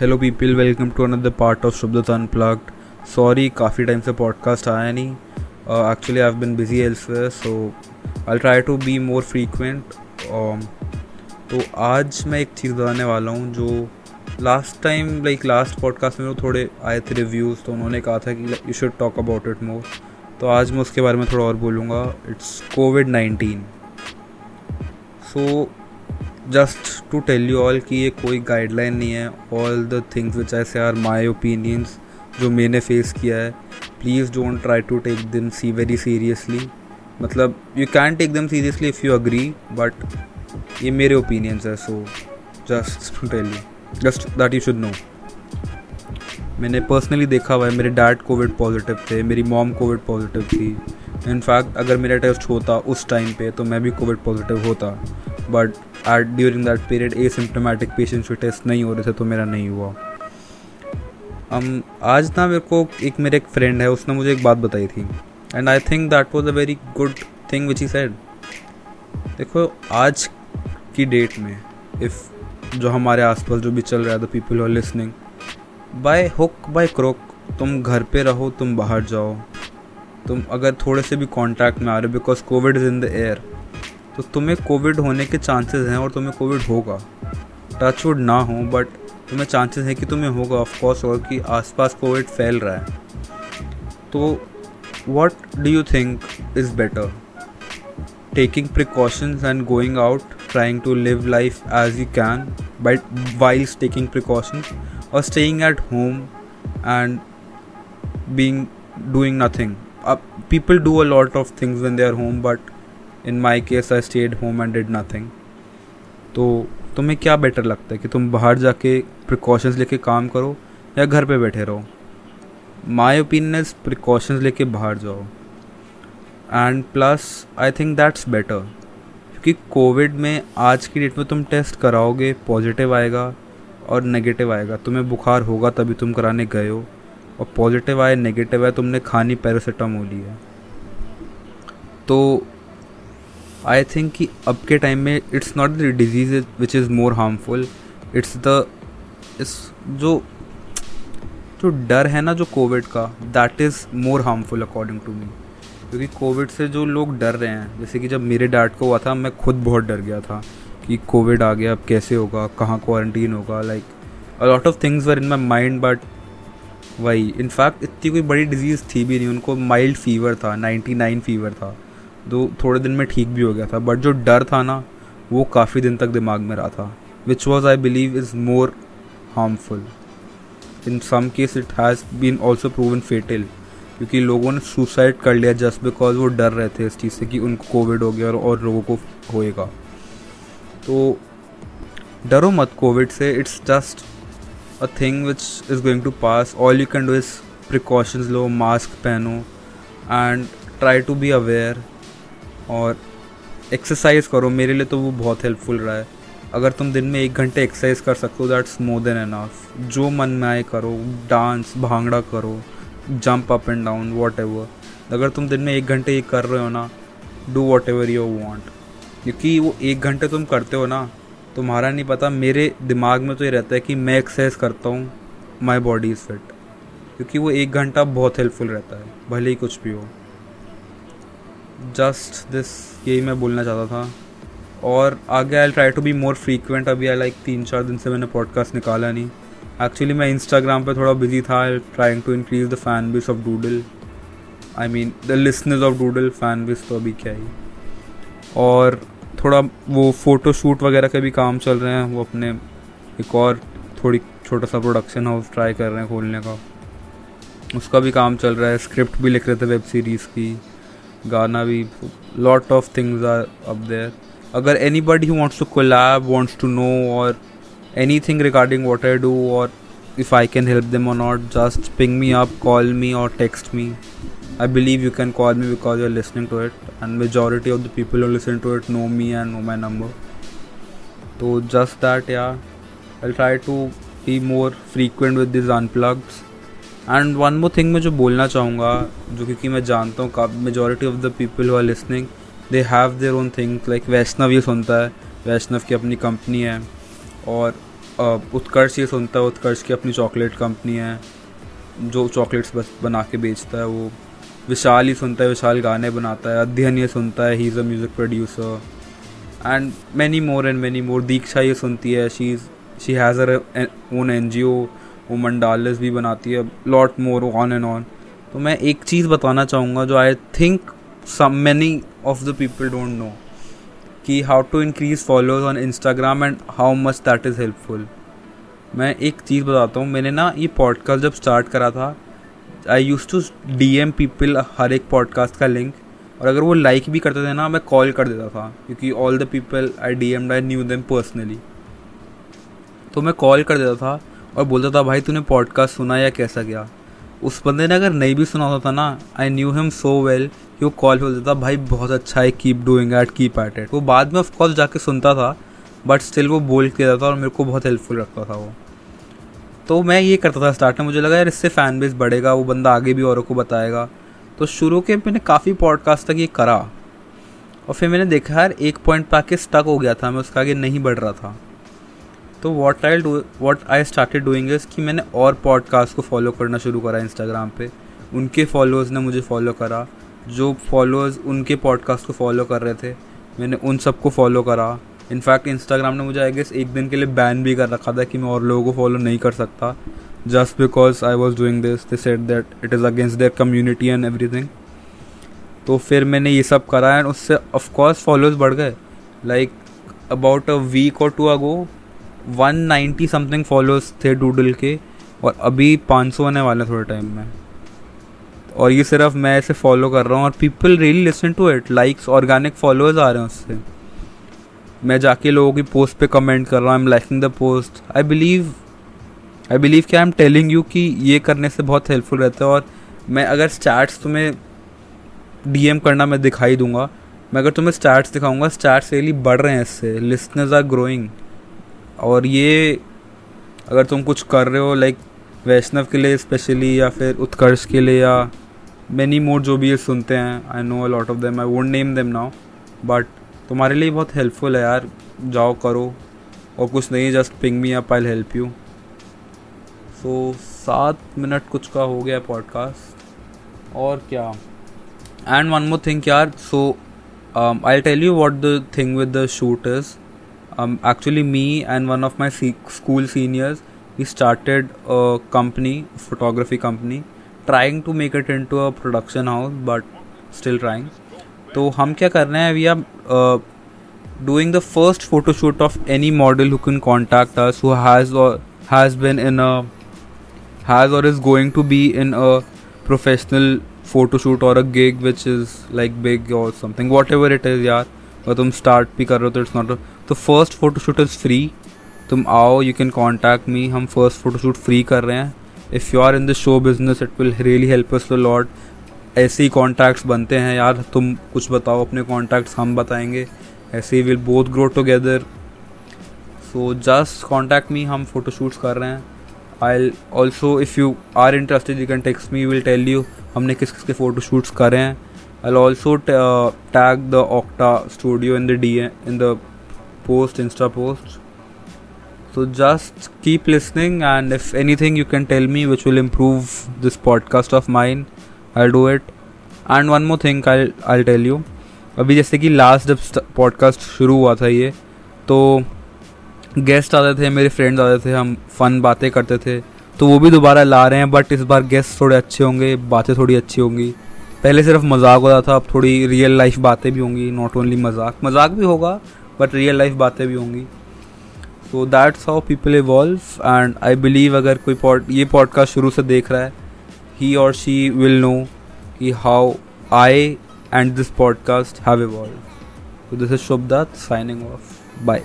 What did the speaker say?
Hello people welcome to another part of Shubhdat unplugged sorry काफ़ी time से podcast आया नहीं। Actually I been busy elsewhere so I try to be more frequent तो आज मैं एक चीज़ बताने वाला हूँ जो last time like last podcast में थोड़े आए थे रिव्यूज़ तो उन्होंने कहा था कि you should talk about it more तो आज मैं उसके बारे में थोड़ा और बोलूँगा. It's covid nineteen so just to tell you all कि ये कोई गाइडलाइन नहीं है. All the things which I say are my opinions जो मैंने फेस किया है. Please don't try to take them see very seriously मतलब you can take them seriously if you agree but ये मेरे ओपिनियंस है so just to tell you just that you should know मैंने personally देखा हुआ है, मेरे डैड कोविड पॉजिटिव थे, मेरी मॉम कोविड पॉजिटिव थी. इनफैक्ट अगर मेरा टेस्ट होता उस टाइम पे तो मैं भी कोविड पॉजिटिव होता. But at during that period asymptomatic patients के टेस्ट नहीं हो रहे थे तो मेरा नहीं हुआ। Um, आज ना मेरे को एक मेरे एक फ्रेंड है उसने मुझे एक बात बताई थी। And I think that was a very good thing which he said देखो आज की डेट में इफ़ जो हमारे आसपास जो भी चल रहा है the people are listening by hook by crook तुम घर पे रहो तुम बाहर जाओ। तुम अगर थोड़े से भी कांटेक्ट में आ रहे हो because covid is in the air तो तुम्हें कोविड होने के चांसेस हैं और तुम्हें कोविड होगा। टचवुड ना हो बट तुम्हें चांसेस हैं कि तुम्हें होगा ऑफकोर्स और कि आसपास कोविड फैल रहा है। तो what do you think is better taking precautions and going out trying to live life as you can but whiles taking precautions और staying at home and being doing nothing people do a lot of things when they are home, but in my case I stayed home and did nothing. तो तुम्हें क्या better लगता है कि तुम बाहर जाके प्रिकॉशंस लेके काम करो या घर पे बैठे रहो? माई ओपिनियन इज़ प्रिकॉशंस लेके बाहर जाओ। And plus I think that's better क्योंकि कोविड में आज की डेट में तुम टेस्ट कराओगे पॉजिटिव आएगा और नेगेटिव आएगा। तुम्हें बुखार होगा तभी तुम कराने गए हो। और पॉजिटिव आए नेगेटिव आए, तुमने खानी पैरासीटामोल ली है। तो आई थिंक कि अब के टाइम में it's not the disease which is more harmful it's the is जो जो डर है ना जो कोविड का that is more harmful according to me क्योंकि कोविड से जो लोग डर रहे हैं, जैसे कि जब मेरे डैड को हुआ था, मैं खुद बहुत डर गया था कि कोविड आ गया, अब कैसे होगा, कहाँ क्वारंटीन होगा like a lot of things were in my mind but वही इनफैक्ट इतनी कोई बड़ी डिज़ीज़ थी भी नहीं, उनको माइल्ड फीवर था नाइन्टी नाइन फीवर था। दो थोड़े दिन में ठीक भी हो गया था बट जो डर था ना वो काफ़ी दिन तक दिमाग में रहा था which was I believe is more harmful in some case it has been also proven fatal क्योंकि लोगों ने सुसाइड कर लिया जस्ट बिकॉज़ वो डर रहे थे इस चीज़ से कि उनको कोविड हो गया और, और लोगों को होएगा। तो डरो मत कोविड से it's just a thing which is going to pass all you can do is precautions low mask पहनो and try to be aware और एक्सरसाइज करो। मेरे लिए तो वो बहुत हेल्पफुल रहा है। अगर तुम दिन में एक घंटे एक्सरसाइज कर सकते हो दैट्स मोर देन एनफ जो मन में आए करो। डांस भांगड़ा करो। Jump up and down whatever अगर तुम दिन में एक घंटे ये कर रहे हो ना do whatever you want क्योंकि वो एक घंटे तुम करते हो ना, तुम्हारा नहीं पता, मेरे दिमाग में तो ये रहता है कि मैं एक्सरसाइज करता हूँ माई बॉडी इज़ फिट क्योंकि वो एक घंटा बहुत हेल्पफुल रहता है, भले ही कुछ भी हो। जस्ट दिस यही मैं बोलना चाहता था। और आगे I try to be more frequent अभी आई लाइक तीन चार दिन से मैंने पॉडकास्ट निकाला नहीं। एक्चुअली मैं इंस्टाग्राम पे थोड़ा बिज़ी था। I trying to increase the fan base of doodle I mean the listeners of doodle fan base तो अभी क्या ही। और थोड़ा वो फ़ोटो शूट वगैरह के भी काम चल रहे हैं। वो अपने एक और थोड़ी छोटा सा प्रोडक्शन हाउस ट्राई कर रहे हैं खोलने का। उसका भी काम चल रहा है। स्क्रिप्ट भी लिख रहे थे वेब सीरीज़ की। गाना भी lot of things are up there अगर anybody wants to collab wants to know और anything regarding what I do और if I can help them और not just ping me up call me और text me I believe you can call me because you are listening to it and majority of the people listen to it know me and know my number तो just that या I try to be more frequent with this unplugs and one more thing मैं जो बोलना चाहूँगा, जो क्योंकि मैं जानता हूँ, काफ़ी majority of the people who are listening they have their own things like Vaishnav ये सुनता है। वैष्णव की अपनी कंपनी है। और उत्कर्ष ये सुनता है। उत्कर्ष की अपनी चॉकलेट कंपनी है। जो चॉकलेट्स बस बना के बेचता है, वो विशाल ही सुनता है, विशाल गाने बनाता है। अध्ययन ये सुनता है। He is a music producer and many more and many more Diksha ये सुनती है। She is she has her own N G O वो मंडालस भी बनाती है lot more on and on तो मैं एक चीज़ बताना चाहूँगा जो I think some many of the people don't know कि how to increase followers on Instagram and how much that is helpful मैं एक चीज़ बताता हूँ, मैंने ना ये पॉडकास्ट जब स्टार्ट करा था I use to D M people हर एक पॉडकास्ट का लिंक और अगर वो लाइक भी करते थे ना, मैं कॉल कर देता था, क्योंकि all the people I D M I knew them personally तो मैं कॉल कर देता था और बोलता था, भाई, तूने पॉडकास्ट सुना या कैसा गया? उस बंदे ने अगर नहीं भी सुना होता था ना I knew him so well कि वो कॉल बोलता था, भाई, बहुत अच्छा है keep doing at keep at it वो बाद में ऑफकोर्स जाके सुनता था बट स्टिल वो बोल के था और मेरे को बहुत हेल्पफुल रखता था वो। तो मैं ये करता था स्टार्ट में, मुझे लगा, यार, इससे फ़ैन बेस बढ़ेगा, वो बंदा आगे भी औरों को बताएगा। तो शुरू के मैंने काफ़ी पॉडकास्ट तक ये करा। और फिर मैंने देखा, यार, एक पॉइंट पे आके स्टक हो गया था, मैं उसका आगे नहीं बढ़ रहा था। तो what I do what I started doing is कि मैंने और पॉडकास्ट को फॉलो करना शुरू करा इंस्टाग्राम पे। उनके फॉलोअर्स ने मुझे फॉलो करा। जो फॉलोअर्स उनके पॉडकास्ट को फॉलो कर रहे थे, मैंने उन सबको फॉलो करा। इनफैक्ट इंस्टाग्राम ने मुझे आई गेस एक दिन के लिए बैन भी कर रखा था कि मैं और लोगों को फॉलो नहीं कर सकता। Just because I was doing this they said that it is against their community and everything तो फिर मैंने ये सब करा एंड उससे ऑफकोर्स फॉलोअर्स बढ़ गए। लाइक अबाउट अ वीक और two ago one ninety something followers थे डूडल के, और अभी पाँच सौ आने वाले थोड़े टाइम में। और ये सिर्फ़ मैं इसे फॉलो कर रहा हूँ और people really listen to it likes organic followers आ रहे हैं उससे। मैं जाके लोगों की पोस्ट पे कमेंट कर रहा हूँ I am liking the post I believe I believe कि आई एम टेलिंग यू कि ये करने से बहुत हेल्पफुल रहता है और मैं अगर स्टार्ट तुम्हें डीएम करना मैं दिखाई दूँगा, मैं अगर तुम्हें स्टार्ट दिखाऊँगा स्टार्ट रियली बढ़ रहे हैं इससे लिसनर्स आर ग्रोइंग और ये अगर तुम कुछ कर रहे हो लाइक वैष्णव के लिए स्पेशली या फिर उत्कर्ष के लिए या मैनी मोड जो भी ये सुनते हैं I know a lot of them I won't name them now but तुम्हारे लिए बहुत हेल्पफुल है यार। जाओ, करो, और कुछ नहीं just ping me up I help you so सात मिनट कुछ का हो गया पॉडकास्ट और क्या? एंड वन मोर थिंग यार so I tell you what the thing with the shoot is actually me and one of my school seniors he started a company, photography company, trying to make it into a production house, but still trying. तो हम क्या कर रहे हैं we are doing the first photo shoot of any model who can contact us who has has been in a has और is going to be in a professional photo shoot और a gig which is like big और something whatever it is यार और तुम start भी कर रहे हो तो इट्स नॉट तो first photo shoot is free तुम आओ यू कैन कॉन्टैक्ट मी हम फ़र्स्ट फ़ोटो शूट फ्री कर रहे हैं. If you are in the show business it will really help us lot ऐसे ही कॉन्टैक्ट्स बनते हैं. यार, तुम कुछ बताओ, अपने कॉन्टैक्ट्स हम बताएँगे. ऐसे ही we'll both grow together so just contact me हम फ़ोटो शूट्स कर रहे हैं. I also if you are interested you can text me we'll tell you हमने किस किस के फ़ोटो शूट्स करे हैं. I also tag the octa studio in the D in the post insta post So just keep listening, and if anything you can tell me which will improve this podcast of mine, I'll do it. And one more thing I I tell you अभी जैसे कि last जब podcast शुरू हुआ था ये तो guest आते थे मेरे फ्रेंड्स आते थे हम फन बातें करते थे। तो वो भी दोबारा ला रहे हैं बट इस बार गेस्ट थोड़े अच्छे होंगे बातें थोड़ी अच्छी होंगी। पहले सिर्फ़ मज़ाक होता था अब थोड़ी रियल लाइफ बातें भी होंगी नॉट ओनली मज़ाक। मज़ाक भी होगा बट रियल लाइफ बातें भी होंगी। So that's how people evolve and I believe अगर कोई पॉड ये पॉडकास्ट शुरू से देख रहा है ही और शी विल नो कि how I and this podcast have evolve this is Shubh Datt signing off bye